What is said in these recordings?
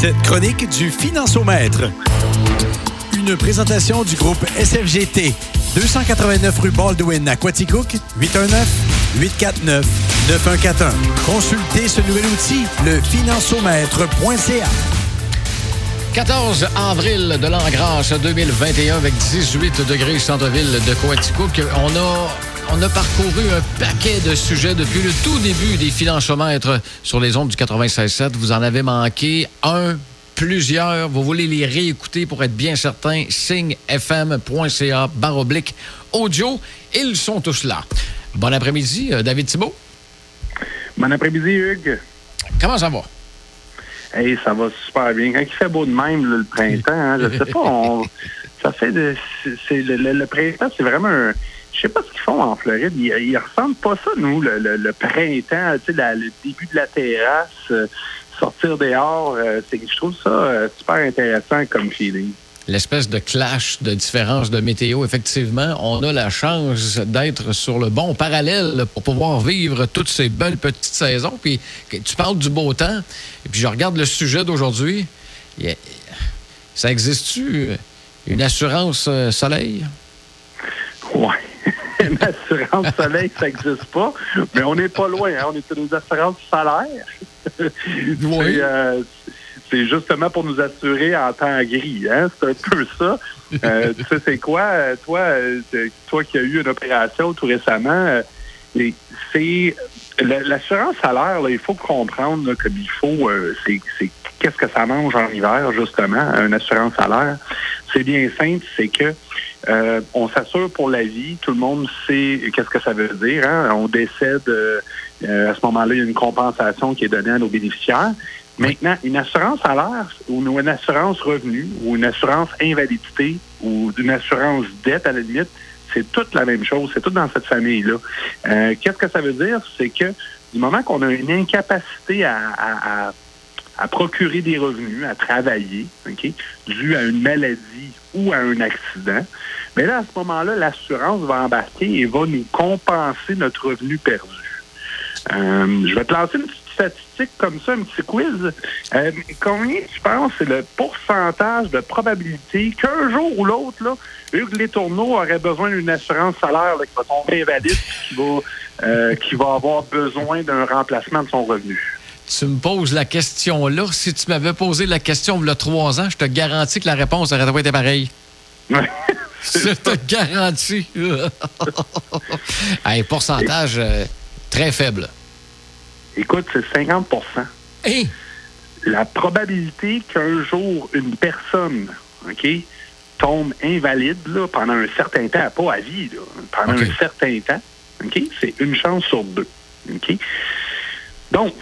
cette chronique du Financiomètre. Une présentation du groupe SFGT. 289 rue Baldwin à Quaticook, 819-849-9141. Consultez ce nouvel outil, le financiomètre.ca. 14 avril de l'an grâce 2021 avec 18 degrés centre-ville de Coaticook. On a on a parcouru un paquet de sujets depuis le tout début des financemètres sur les ondes du 96.7. Vous en avez manqué un, plusieurs. Vous voulez les réécouter pour être bien certain. signefm.ca baroblique audio. Ils sont tous là. Bon après-midi, euh, David Thibault. Bon après-midi, Hugues. Comment ça va? Hey, ça va super bien. Quand il fait beau de même, le printemps, hein, je sais pas, ça fait de. le, printemps, c'est vraiment un je sais pas ce qu'ils font en Floride. Ils, ils ressentent pas ça, nous, le, printemps, le début de la terrasse, euh, sortir dehors. Euh, je trouve ça euh, super intéressant comme feeling. L'espèce de clash de différence de météo, effectivement, on a la chance d'être sur le bon parallèle pour pouvoir vivre toutes ces belles petites saisons. Puis tu parles du beau temps, et puis je regarde le sujet d'aujourd'hui. Ça existe-tu une assurance soleil? Une assurance soleil, ça n'existe pas, mais on n'est pas loin. Hein. On est sur une assurance salaire. Euh, c'est justement pour nous assurer en temps gris. Hein? C'est un peu ça. Euh, tu sais, c'est quoi, toi, euh, toi qui as eu une opération tout récemment, c'est l'assurance salaire, il faut comprendre comme il faut, c'est qu'est-ce que ça mange en hiver, justement, une assurance salaire? C'est bien simple, c'est que euh, on s'assure pour la vie. Tout le monde sait qu'est-ce que ça veut dire. Hein? On décède. Euh, à ce moment-là, il y a une compensation qui est donnée à nos bénéficiaires. Maintenant, une assurance salaire ou une assurance revenu ou une assurance invalidité ou une assurance dette à la limite, c'est toute la même chose. C'est tout dans cette famille-là. Euh, qu'est-ce que ça veut dire? C'est que du moment qu'on a une incapacité à, à, procurer des revenus, à travailler, dû à une maladie ou à un accident, mais là, à ce moment-là, l'assurance va embarquer et va nous compenser notre revenu perdu. Euh, je vais te lancer une petite statistique comme ça, un petit quiz. Euh, combien tu penses c'est le pourcentage de probabilité qu'un jour ou l'autre, là, Hugues Les aurait besoin d'une assurance salaire qui va tomber invalide, qui va, euh, qui va avoir besoin d'un remplacement de son revenu? Tu me poses la question là. Si tu m'avais posé la question il y a trois ans, je te garantis que la réponse aurait pas été pareille. je te garantis. Un pourcentage euh, très faible. Écoute, c'est 50% La probabilité qu'un jour une personne, OK, tombe invalide pendant un certain temps, pas à vie, pendant un certain temps, OK, c'est une chance sur deux. OK? Donc,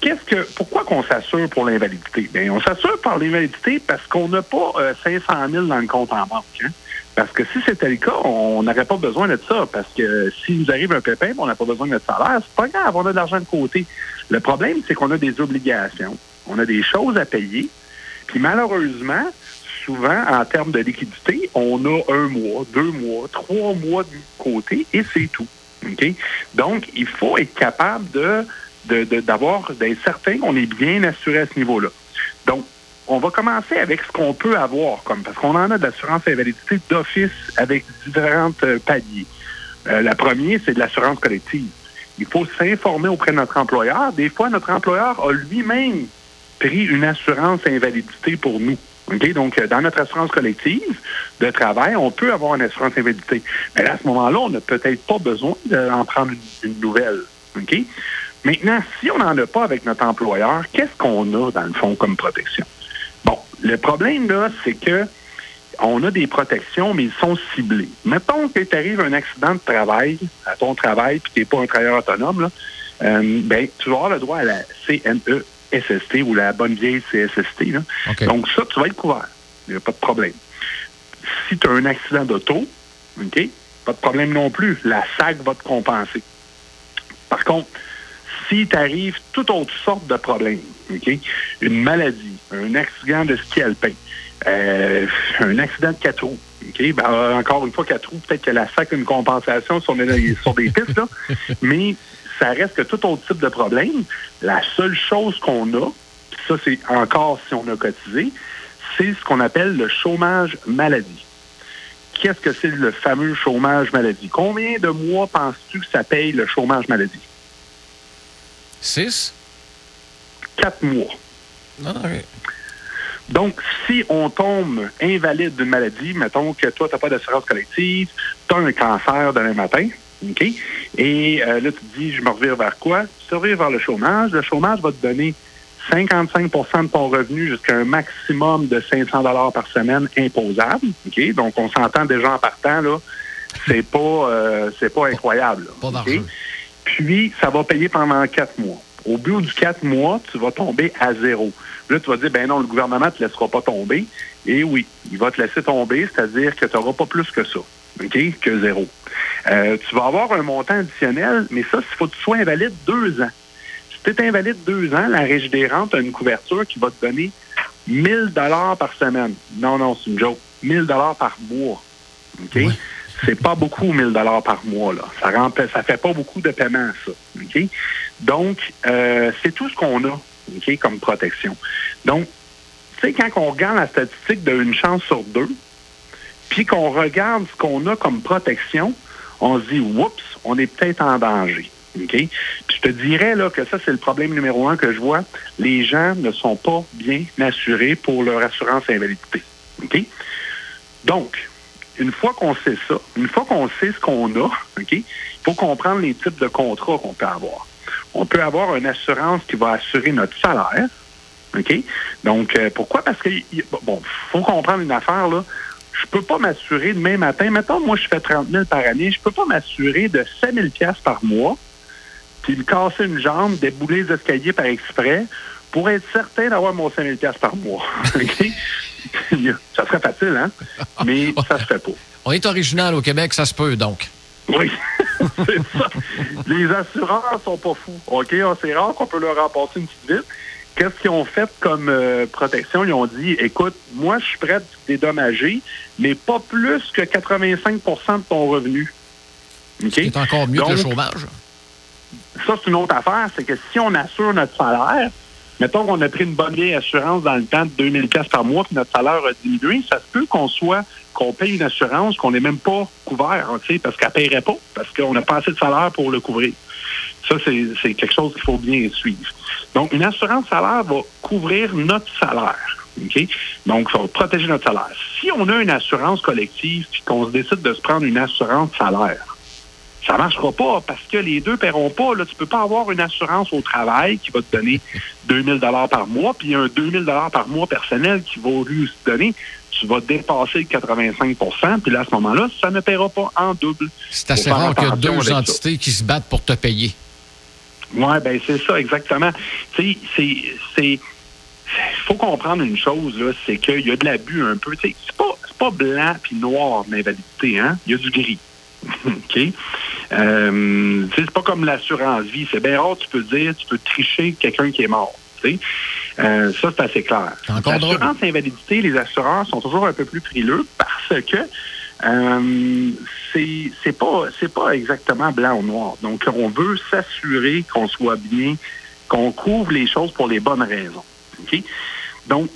qu'est-ce que pourquoi qu'on s'assure pour l'invalidité? Bien, on s'assure par l'invalidité parce qu'on n'a pas 500 euh, 000 dans le compte en banque. Hein? Parce que si c'était le cas, on n'aurait pas besoin de ça. Parce que s'il nous arrive un pépin, on n'a pas besoin de notre salaire, c'est pas grave, on a de l'argent de côté. Le problème, c'est qu'on a des obligations. On a des choses à payer. Puis malheureusement, souvent, en termes de liquidité, on a un mois, deux mois, trois mois de côté et c'est tout. Donc, il faut être capable de d'avoir d'être certain qu'on est bien assuré à ce niveau-là. Donc, on va commencer avec ce qu'on peut avoir, comme parce qu'on en a de l'assurance invalidité d'office avec différentes euh, paliers. Euh, la première, c'est de l'assurance collective. Il faut s'informer auprès de notre employeur. Des fois, notre employeur a lui-même pris une assurance invalidité pour nous. Donc, euh, dans notre assurance collective de travail, on peut avoir une assurance invalidité. Mais à ce moment-là, on n'a peut-être pas besoin d'en prendre une, nouvelle. Maintenant, si on n'en a pas avec notre employeur, qu'est-ce qu'on a, dans le fond, comme protection? Bon, le problème, là, c'est que on a des protections, mais ils sont ciblés. Mettons que tu arrives un accident de travail à ton travail, puis tu n'es pas un travailleur autonome, là, euh, ben, tu vas avoir le droit à la CNE-SST ou la bonne vieille CSST. Là. Donc, ça, tu vas être couvert. Il n'y a pas de problème. Si tu as un accident d'auto, OK, pas de problème non plus. La SAC va te compenser. Par contre, s'il t'arrive toute autre sorte de problème, une maladie, un accident de ski alpin, euh, un accident de quatre roues, ben, encore une fois, quatre roues, peut-être que la SAC a une compensation sur, sur des pistes, mais ça reste que tout autre type de problème. La seule chose qu'on a, ça c'est encore si on a cotisé, c'est ce qu'on appelle le chômage maladie. Qu'est-ce que c'est le fameux chômage maladie? Combien de mois penses-tu que ça paye le chômage maladie? Six? Quatre mois. Ah, Donc, si on tombe invalide d'une maladie, mettons que toi, tu n'as pas d'assurance collective, tu as un cancer demain matin, OK? Et euh, là, tu te dis, je me revire vers quoi? Tu te revires vers le chômage. Le chômage va te donner 55% de ton revenu jusqu'à un maximum de 500 dollars par semaine imposable. OK? Donc, on s'entend déjà en partant, là. C'est pas, euh, c'est pas incroyable. Puis, ça va payer pendant quatre mois. Au bout du quatre mois, tu vas tomber à zéro. Là, tu vas dire, ben non, le gouvernement ne te laissera pas tomber. Et oui, il va te laisser tomber, c'est-à-dire que tu n'auras pas plus que ça, OK, que zéro. Euh, tu vas avoir un montant additionnel, mais ça, il faut que tu sois invalide deux ans. Si tu es invalide deux ans, la Régie des rentes a une couverture qui va te donner 1000 dollars par semaine. Non, non, c'est une joke. 1000 dollars par mois. OK? C'est pas beaucoup, 1000 dollars par mois. Là. Ça ne ça fait pas beaucoup de paiement, ça. OK? Donc, euh, c'est tout ce qu'on a OK, comme protection. Donc, tu sais, quand on regarde la statistique d'une chance sur deux, puis qu'on regarde ce qu'on a comme protection, on se dit, oups, on est peut-être en danger. OK? je te dirais là, que ça, c'est le problème numéro un que je vois. Les gens ne sont pas bien assurés pour leur assurance invalidité. Donc, une fois qu'on sait ça, une fois qu'on sait ce qu'on a, OK, il faut comprendre les types de contrats qu'on peut avoir. On peut avoir une assurance qui va assurer notre salaire. OK? Donc, euh, pourquoi? Parce que, bon, faut comprendre une affaire, là. Je peux pas m'assurer demain matin. Mettons, moi, je fais 30 000 par année. Je peux pas m'assurer de 7 000 par mois puis me casser une jambe, débouler les escaliers par exprès pour être certain d'avoir mon 5 000 par mois. ça serait facile, hein? Mais ça se fait pas. On est original au Québec, ça se peut, donc. Oui, c'est ça. Les assureurs sont pas fous. OK? Ah, c'est rare qu'on peut leur remporter une petite vite. Qu'est-ce qu'ils ont fait comme euh, protection? Ils ont dit, écoute, moi, je suis prêt à te dédommager, mais pas plus que 85% de ton revenu. OK? C'est encore mieux que le chômage. Ça, c'est une autre affaire, c'est que si on assure notre salaire, mettons qu'on a pris une bonne vieille assurance dans le temps de 2000 pièces par mois, puis notre salaire a diminué, ça se peut qu'on soit qu'on paye une assurance qu'on n'est même pas couvert, hein, parce qu'elle ne paierait pas, parce qu'on n'a pas assez de salaire pour le couvrir. Ça, c'est quelque chose qu'il faut bien suivre. Donc, une assurance salaire va couvrir notre salaire. OK? Donc, ça va protéger notre salaire. Si on a une assurance collective puis qu'on se décide de se prendre une assurance salaire, ça marchera pas parce que les deux paieront pas. Là, tu peux pas avoir une assurance au travail qui va te donner 2000 dollars par mois, puis un 2000 dollars par mois personnel qui va lui donner. Tu vas dépasser le 85% puis là, à ce moment-là, ça ne paiera pas en double. C'est assez rare qu'il y a deux entités qui se battent pour te payer. Oui, ben c'est ça, exactement. Tu sais, c'est il faut comprendre une chose, là, c'est qu'il y a de l'abus un peu. C'est pas, pas blanc puis noir l'invalidité, hein? Il y a du gris. OK? Euh, c'est pas comme l'assurance vie. C'est bien rare, tu peux dire, tu peux tricher quelqu'un qui est mort. Euh, ça, c'est assez clair. L'assurance invalidité, les assureurs sont toujours un peu plus frileux parce que euh, c'est pas c'est pas exactement blanc ou noir. Donc, on veut s'assurer qu'on soit bien, qu'on couvre les choses pour les bonnes raisons. OK? Donc,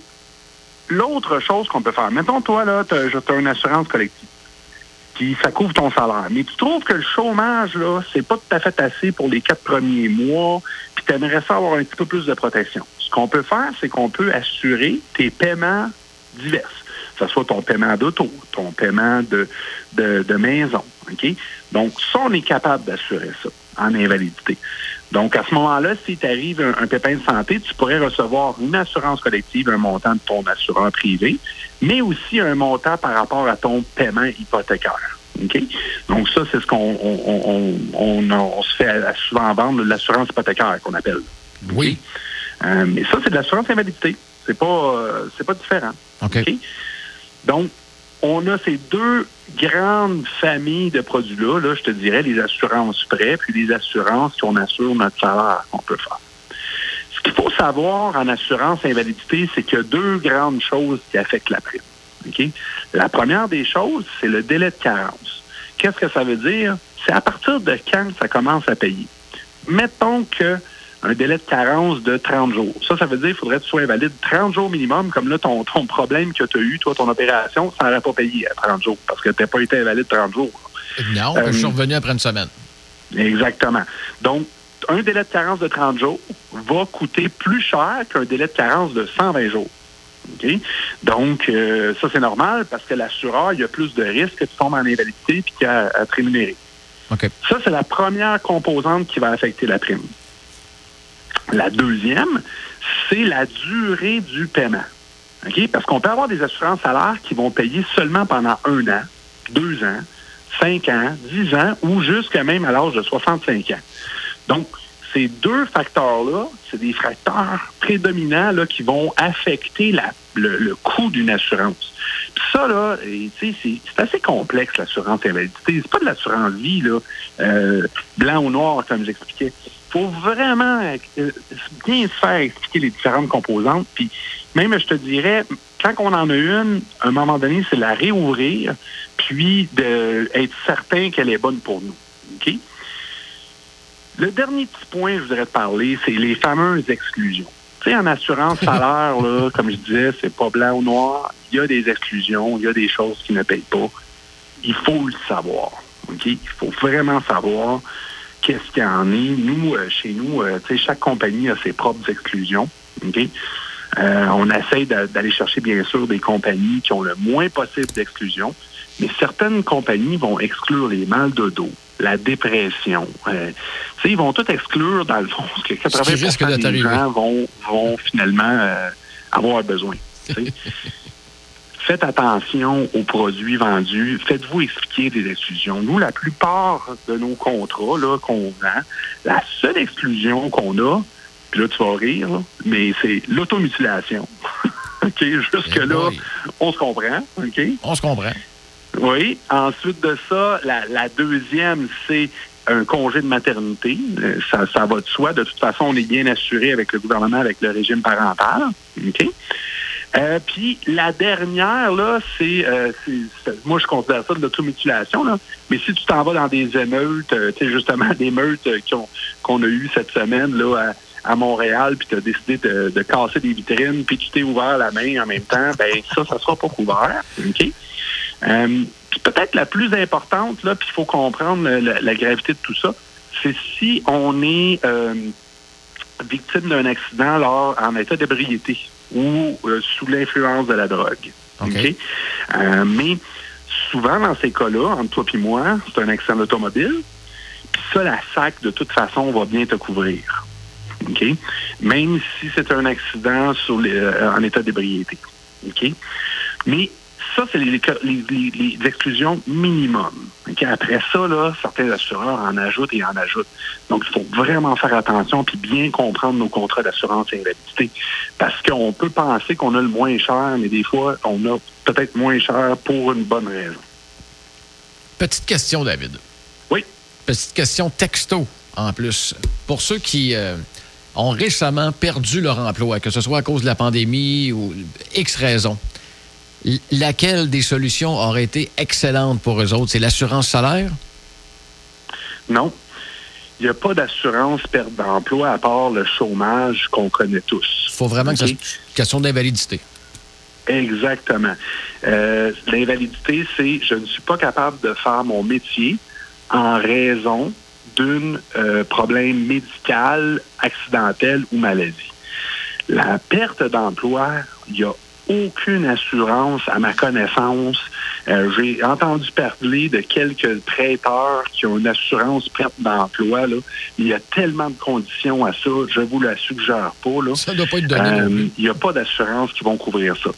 l'autre chose qu'on peut faire, mettons, toi, là, tu as une assurance collective puis ça couvre ton salaire. Mais tu trouves que le chômage, là, c'est pas tout à fait assez pour les quatre premiers mois, puis tu aimerais ça avoir un petit peu plus de protection. Ce qu'on peut faire, c'est qu'on peut assurer tes paiements divers. Que ce soit ton paiement d'auto, ton paiement de, de, de maison. OK? Donc, ça, on est capable d'assurer ça en invalidité. Donc, à ce moment-là, si t'arrive un, un pépin de santé, tu pourrais recevoir une assurance collective, un montant de ton assureur privé, mais aussi un montant par rapport à ton paiement hypothécaire. Donc, ça, c'est ce qu'on on, se fait souvent vendre, l'assurance hypothécaire qu'on appelle. Oui. Euh, mais ça, c'est de l'assurance invalidité. C'est pas, euh, c'est pas différent. OK? Donc, on a ces deux grandes familles de produits-là, là, je te dirais, les assurances prêts, puis les assurances qu'on assure notre salaire qu'on peut faire. Ce qu'il faut savoir en assurance invalidité, c'est qu'il y a deux grandes choses qui affectent la prime. La première des choses, c'est le délai de carence. Qu'est-ce que ça veut dire? C'est à partir de quand ça commence à payer. Mettons que un délai de carence de 30 jours. Ça, ça veut dire qu'il faudrait que tu sois invalide 30 jours minimum, comme là, ton, ton problème que tu as eu, toi, ton opération, ça n'aurait pas payé à 30 jours parce que tu n'as pas été invalide 30 jours. Non, je suis euh, revenu après une semaine. Exactement. Donc, un délai de carence de 30 jours va coûter plus cher qu'un délai de carence de 120 jours. Donc, euh, ça, c'est normal parce que l'assureur, il y a plus de risques que tu tombes en invalidité puis qu'à à te rémunérer. Ça, c'est la première composante qui va affecter la prime. La deuxième, c'est la durée du paiement. Parce qu'on peut avoir des assurances salaires qui vont payer seulement pendant un an, deux ans, cinq ans, dix ans ou jusqu'à même à l'âge de 65 ans. Donc, ces deux facteurs-là, c'est des facteurs prédominants là, qui vont affecter le, coût d'une assurance. Puis ça, là, c'est assez complexe, l'assurance invalidité. C'est pas de l'assurance vie, là, euh, blanc ou noir, comme j'expliquais. Il faut vraiment euh, bien se faire expliquer les différentes composantes. Puis même, je te dirais, quand on en a une, à un moment donné, c'est la réouvrir, puis d'être certain qu'elle est bonne pour nous. OK? Le dernier petit point que je voudrais te parler, c'est les fameuses exclusions. Tu sais, en assurance salaire, là, comme je disais, c'est pas blanc ou noir. Il y a des exclusions, il y a des choses qui ne payent pas. Il faut le savoir. OK? Il faut vraiment savoir qu'est-ce qu'il y en est. Nous, euh, chez nous, euh, chaque compagnie a ses propres exclusions. Euh, on essaie d'aller chercher, bien sûr, des compagnies qui ont le moins possible d'exclusion, mais certaines compagnies vont exclure les mal de dos, la dépression. Euh, ils vont tout exclure, dans le fond, ce que 80 des gens vont, vont finalement euh, avoir besoin. Faites attention aux produits vendus. Faites-vous expliquer des exclusions. Nous, la plupart de nos contrats qu'on vend, la seule exclusion qu'on a, puis là, tu vas rire, mais c'est l'automutilation. OK? Jusque-là, eh on se comprend. OK? On se comprend. Oui. Ensuite de ça, la, deuxième, c'est un congé de maternité. Ça, ça va de soi. De toute façon, on est bien assuré avec le gouvernement, avec le régime parental. OK? Euh, puis la dernière, là, c'est, euh, moi je considère ça de l'automutilation, là. Mais si tu t'en vas dans des émeutes, tu sais, justement des émeutes qu'on a eues cette semaine là, à, Montréal, puis tu as décidé de, casser des vitrines, puis tu t'es ouvert la main en même temps, ben ça, ça sera pas couvert. OK? Euh, peut-être la plus importante, là, puis il faut comprendre la, gravité de tout ça, c'est si on est euh, victime d'un accident lors en état d'ébriété ou euh, sous l'influence de la drogue. mais souvent, dans ces cas-là, entre toi et moi, c'est un accident d'automobile. Puis ça, la SAC, de toute façon, va bien te couvrir. Même si c'est un accident sur en état d'ébriété. Mais ça, c'est les, exclusions minimum. Après ça, là, certains assureurs en ajoutent et en ajoutent. Donc, il faut vraiment faire attention puis bien comprendre nos contrats d'assurance invalidité. Parce qu'on peut penser qu'on a le moins cher, mais des fois, on a peut-être moins cher pour une bonne raison. Petite question, David. Oui. Petite question texto, en plus. Pour ceux qui euh, ont récemment perdu leur emploi, que ce soit à cause de la pandémie ou X raisons, laquelle des solutions aurait été excellente pour eux autres? C'est l'assurance salaire? Non. Il n'y a pas d'assurance perte d'emploi à part le chômage qu'on connaît tous. Il faut vraiment que ce soit une question d'invalidité. Exactement. Euh, l'invalidité, c'est je ne suis pas capable de faire mon métier en raison d'un euh, problème médical, accidentel ou maladie. La perte d'emploi, il y a aucune assurance à ma connaissance. Euh, j'ai entendu parler de quelques prêteurs qui ont une assurance perte d'emploi. Il y a tellement de conditions à ça, je vous la suggère pas. Là. Ça doit pas être donné. Euh, il n'y a pas d'assurance qui vont couvrir ça.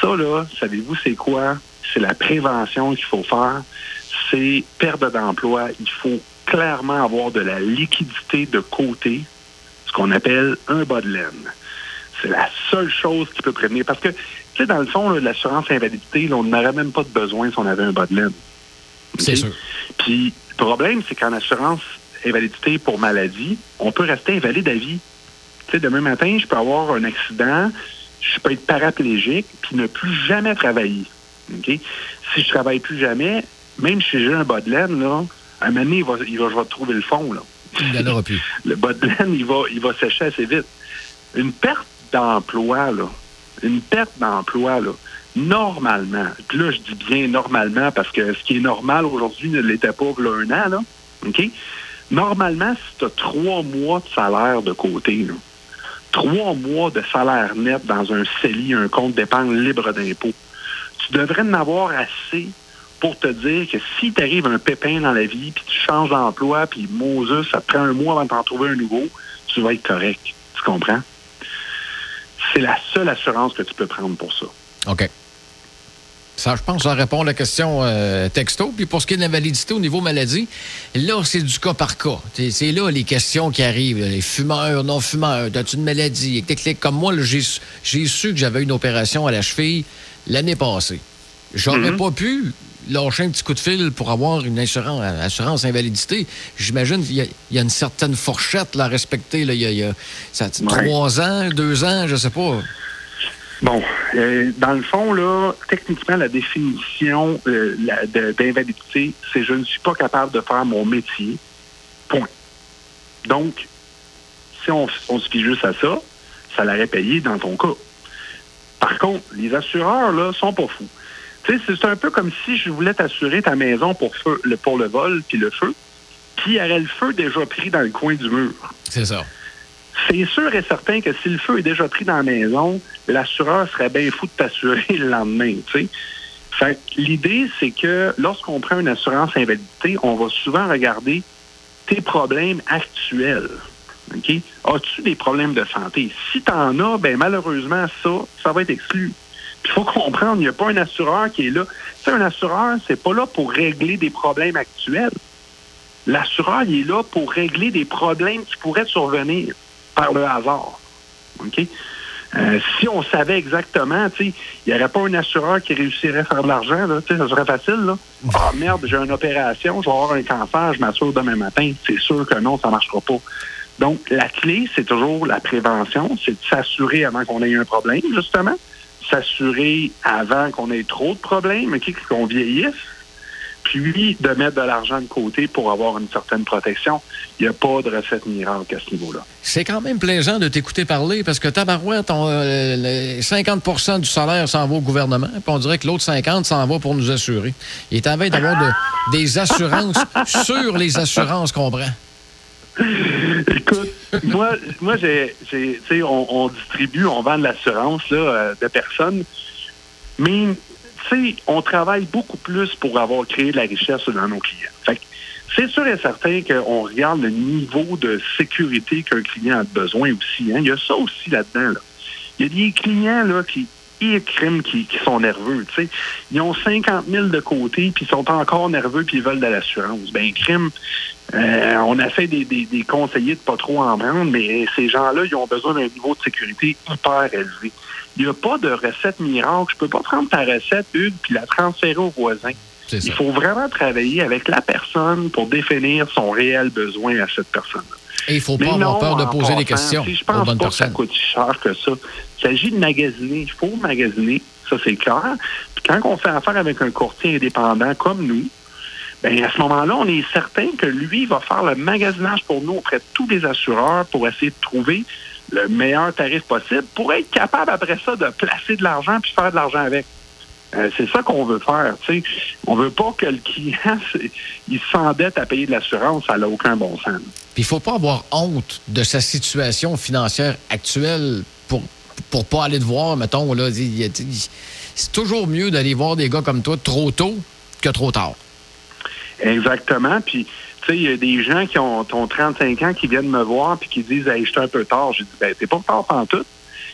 Ça, là, savez-vous, c'est quoi? C'est la prévention qu'il faut faire. C'est perte d'emploi. Il faut clairement avoir de la liquidité de côté, ce qu'on appelle un bas de laine. C'est la seule chose qui peut prévenir. Parce que, tu sais, dans le fond, l'assurance invalidité, on n'aurait même pas de besoin si on avait un bas de laine. C'est sûr. Puis, le problème, c'est qu'en assurance invalidité pour maladie, on peut rester invalide à vie. Tu sais, demain matin, je peux avoir un accident, je peux être paraplégique, puis ne plus jamais travailler. Si je travaille plus jamais, même si j'ai un bas de laine, là, à un moment donné, il va, il va, trouver le fond. Là. Il n'y en aura plus. Le bas de laine, il va, il va sécher assez vite. Une perte d'emploi, là, une perte d'emploi, là, normalement, là, je dis bien normalement parce que ce qui est normal aujourd'hui ne l'était pas il y a un an, là, OK? Normalement, si tu as trois mois de salaire de côté, trois mois de salaire net dans un CELI, un compte d'épargne libre d'impôt, tu devrais en avoir assez pour te dire que si t'arrive un pépin dans la vie, puis tu changes d'emploi, puis Moses, ça te prend un mois avant de t'en trouver un nouveau, tu vas être correct. Tu comprends? C'est la seule assurance que tu peux prendre pour ça. OK. Ça, je pense, ça répond à la question euh, texto. Puis pour ce qui est de l'invalidité au niveau maladie, là, c'est du cas par cas. C'est là les questions qui arrivent. Les fumeurs, non-fumeurs, as-tu une maladie? Comme moi, j'ai su que j'avais une opération à la cheville l'année passée. J'aurais mm-hmm. pas pu lâcher un petit coup de fil pour avoir une assurance, assurance invalidité. J'imagine qu'il y, a une certaine fourchette là, à respecter. Là. Il y a, trois ans, deux ans, je sais pas. Bon, euh, dans le fond, là, techniquement, la définition euh, d'invalidité, c'est je ne suis pas capable de faire mon métier. Point. Donc, si on, se fie juste à ça, ça l'aurait payé dans ton cas. Par contre, les assureurs, là, sont pas fous. C'est un peu comme si je voulais t'assurer ta maison pour, feu, le, pour le vol puis le feu, puis il y aurait le feu déjà pris dans le coin du mur. C'est ça c'est sûr et certain que si le feu est déjà pris dans la maison, l'assureur serait bien fou de t'assurer le lendemain, tu sais. Fait l'idée, c'est que lorsqu'on prend une assurance invalidité, on va souvent regarder tes problèmes actuels. OK? As-tu des problèmes de santé? Si tu en as, ben malheureusement, ça, ça va être exclu. Il faut comprendre, il n'y a pas un assureur qui est là. C'est un assureur, c'est pas là pour régler des problèmes actuels. L'assureur, il est là pour régler des problèmes qui pourraient survenir par le hasard. OK? Euh, si on savait exactement, il n'y aurait pas un assureur qui réussirait à faire de l'argent, ça serait facile. Là. Ah merde, j'ai une opération, je vais avoir un cancer, je m'assure demain matin. C'est sûr que non, ça ne marchera pas. Donc, la clé, c'est toujours la prévention, c'est de s'assurer avant qu'on ait un problème, justement, s'assurer avant qu'on ait trop de problèmes, qu'on vieillisse, puis de mettre de l'argent de côté pour avoir une certaine protection. Il n'y a pas de recette miracle à ce niveau-là. C'est quand même plaisant de t'écouter parler parce que tabarouette, on, 50% euh, du salaire s'en va au gouvernement, puis on dirait que l'autre 50 s'en va pour nous assurer. Il est en veille d'avoir des assurances sur les assurances qu'on prend. Écoute, moi, moi j'ai, on, on, distribue, on vend de l'assurance euh, de personnes, mais on travaille beaucoup plus pour avoir créé de la richesse dans nos clients. c'est sûr et certain qu'on regarde le niveau de sécurité qu'un client a besoin aussi. Hein. Il y a ça aussi là-dedans. Il y a des clients là, qui crime qui, qui sont nerveux. Ils ont 50 000 de côté, puis ils sont encore nerveux, puis ils veulent de l'assurance. Ben, crime, euh, on a fait des, des, conseillers de pas trop en prendre, mais ces gens-là, ils ont besoin d'un niveau de sécurité hyper élevé. Il n'y a pas de recette miracle. Je peux pas prendre ta recette, Hugues, puis la transférer au voisin. Il faut vraiment travailler avec la personne pour définir son réel besoin à cette personne-là. Et il ne faut pas avoir peur de poser des questions je pense pas que ça coûte si cher que ça. Il s'agit de magasiner. Il faut magasiner, ça c'est clair. Puis quand on fait affaire avec un courtier indépendant comme nous, ben à ce moment-là, on est certain que lui va faire le magasinage pour nous auprès de tous les assureurs pour essayer de trouver le meilleur tarif possible pour être capable après ça de placer de l'argent puis faire de l'argent avec. Euh, c'est ça qu'on veut faire. sais. On veut pas que le client s'endette à payer de l'assurance, ça n'a aucun bon sens. Puis il faut pas avoir honte de sa situation financière actuelle pour pour pas aller te voir, mettons, là. C'est toujours mieux d'aller voir des gars comme toi trop tôt que trop tard. Exactement. Puis tu sais, il y a des gens qui ont, 35 ans qui viennent me voir puis qui disent hey, je suis un peu tard. J'ai dit ben t'es pas tard en tout.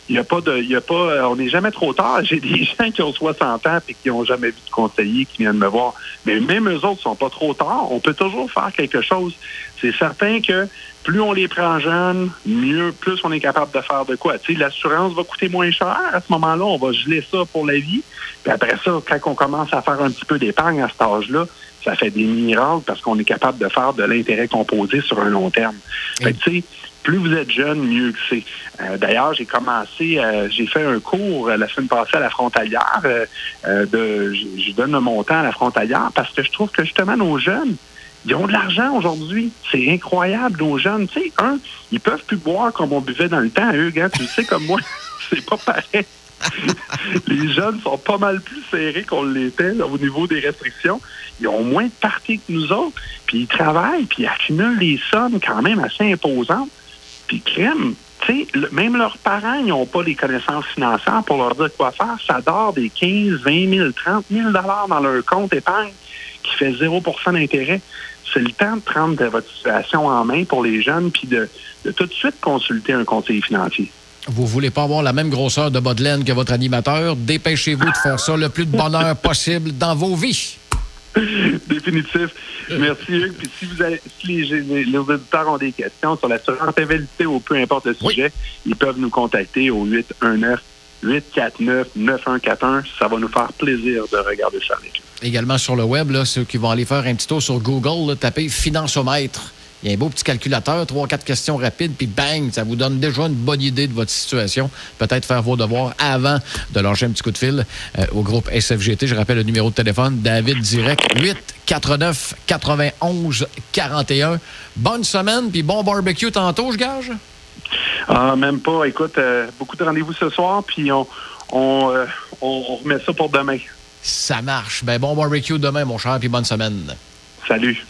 Il y a pas de. Il y a pas. Euh, on n'est jamais trop tard. J'ai des gens qui ont 60 ans et qui n'ont jamais vu de conseiller qui viennent me voir. Mais même eux autres sont pas trop tard. On peut toujours faire quelque chose. C'est certain que plus on les prend jeunes, mieux, plus on est capable de faire de quoi. Tu sais, l'assurance va coûter moins cher. À ce moment-là, on va geler ça pour la vie. Puis après ça, quand on commence à faire un petit peu d'épargne à cet âge-là, ça fait des miracles parce qu'on est capable de faire de l'intérêt composé sur un long terme. Fait sais, plus vous êtes jeune, mieux que c'est. Euh, d'ailleurs, j'ai commencé, euh, j'ai fait un cours euh, la semaine passée à la frontalière. je donne un montant à la frontalière parce que je trouve que justement nos jeunes, Ils ont de l'argent aujourd'hui. C'est incroyable, nos jeunes. Tu sais, un, ils peuvent plus boire comme on buvait dans le temps. Eux, gars, tu sais, comme moi, c'est pas pareil. les jeunes sont pas mal plus serrés qu'on l'était au niveau des restrictions. Ils ont moins de parties que nous autres, puis ils travaillent, puis ils accumulent des sommes quand même assez imposantes. Puis tu sais, même leurs parents, n'ont pas les connaissances financières pour leur dire quoi faire. Ça dort des 15, 20 000, 30 000 dollars dans leur compte épargne qui fait 0% d'intérêt. C'est le temps de prendre votre situation en main pour les jeunes, puis de, de tout de suite consulter un conseiller financier. Vous voulez pas avoir la même grosseur de bas que votre animateur? Dépêchez-vous de faire ça le plus de bonheur possible dans vos vies. Définitif. Merci, Hugues. Puis si, vous avez, si les, auditeurs ont des questions sur l'assurance invalidité ou peu importe le sujet, ils peuvent nous contacter au 819 849 9141. Ça va nous faire plaisir de regarder ça avec Également sur le web, là, ceux qui vont aller faire un petit tour sur Google, taper Financiomètre. Il y a un beau petit calculateur, trois, quatre questions rapides, puis bang, ça vous donne déjà une bonne idée de votre situation. Peut-être faire vos devoirs avant de lancer un petit coup de fil euh, au groupe SFGT. Je rappelle le numéro de téléphone, David Direct, 849 91 41. Bonne semaine, puis bon barbecue tantôt, je gage? Ah, même pas. Écoute, euh, beaucoup de rendez-vous ce soir, puis on, on, euh, on, remet ça pour demain. Ça marche. Ben, bon barbecue demain, mon cher, puis bonne semaine. Salut.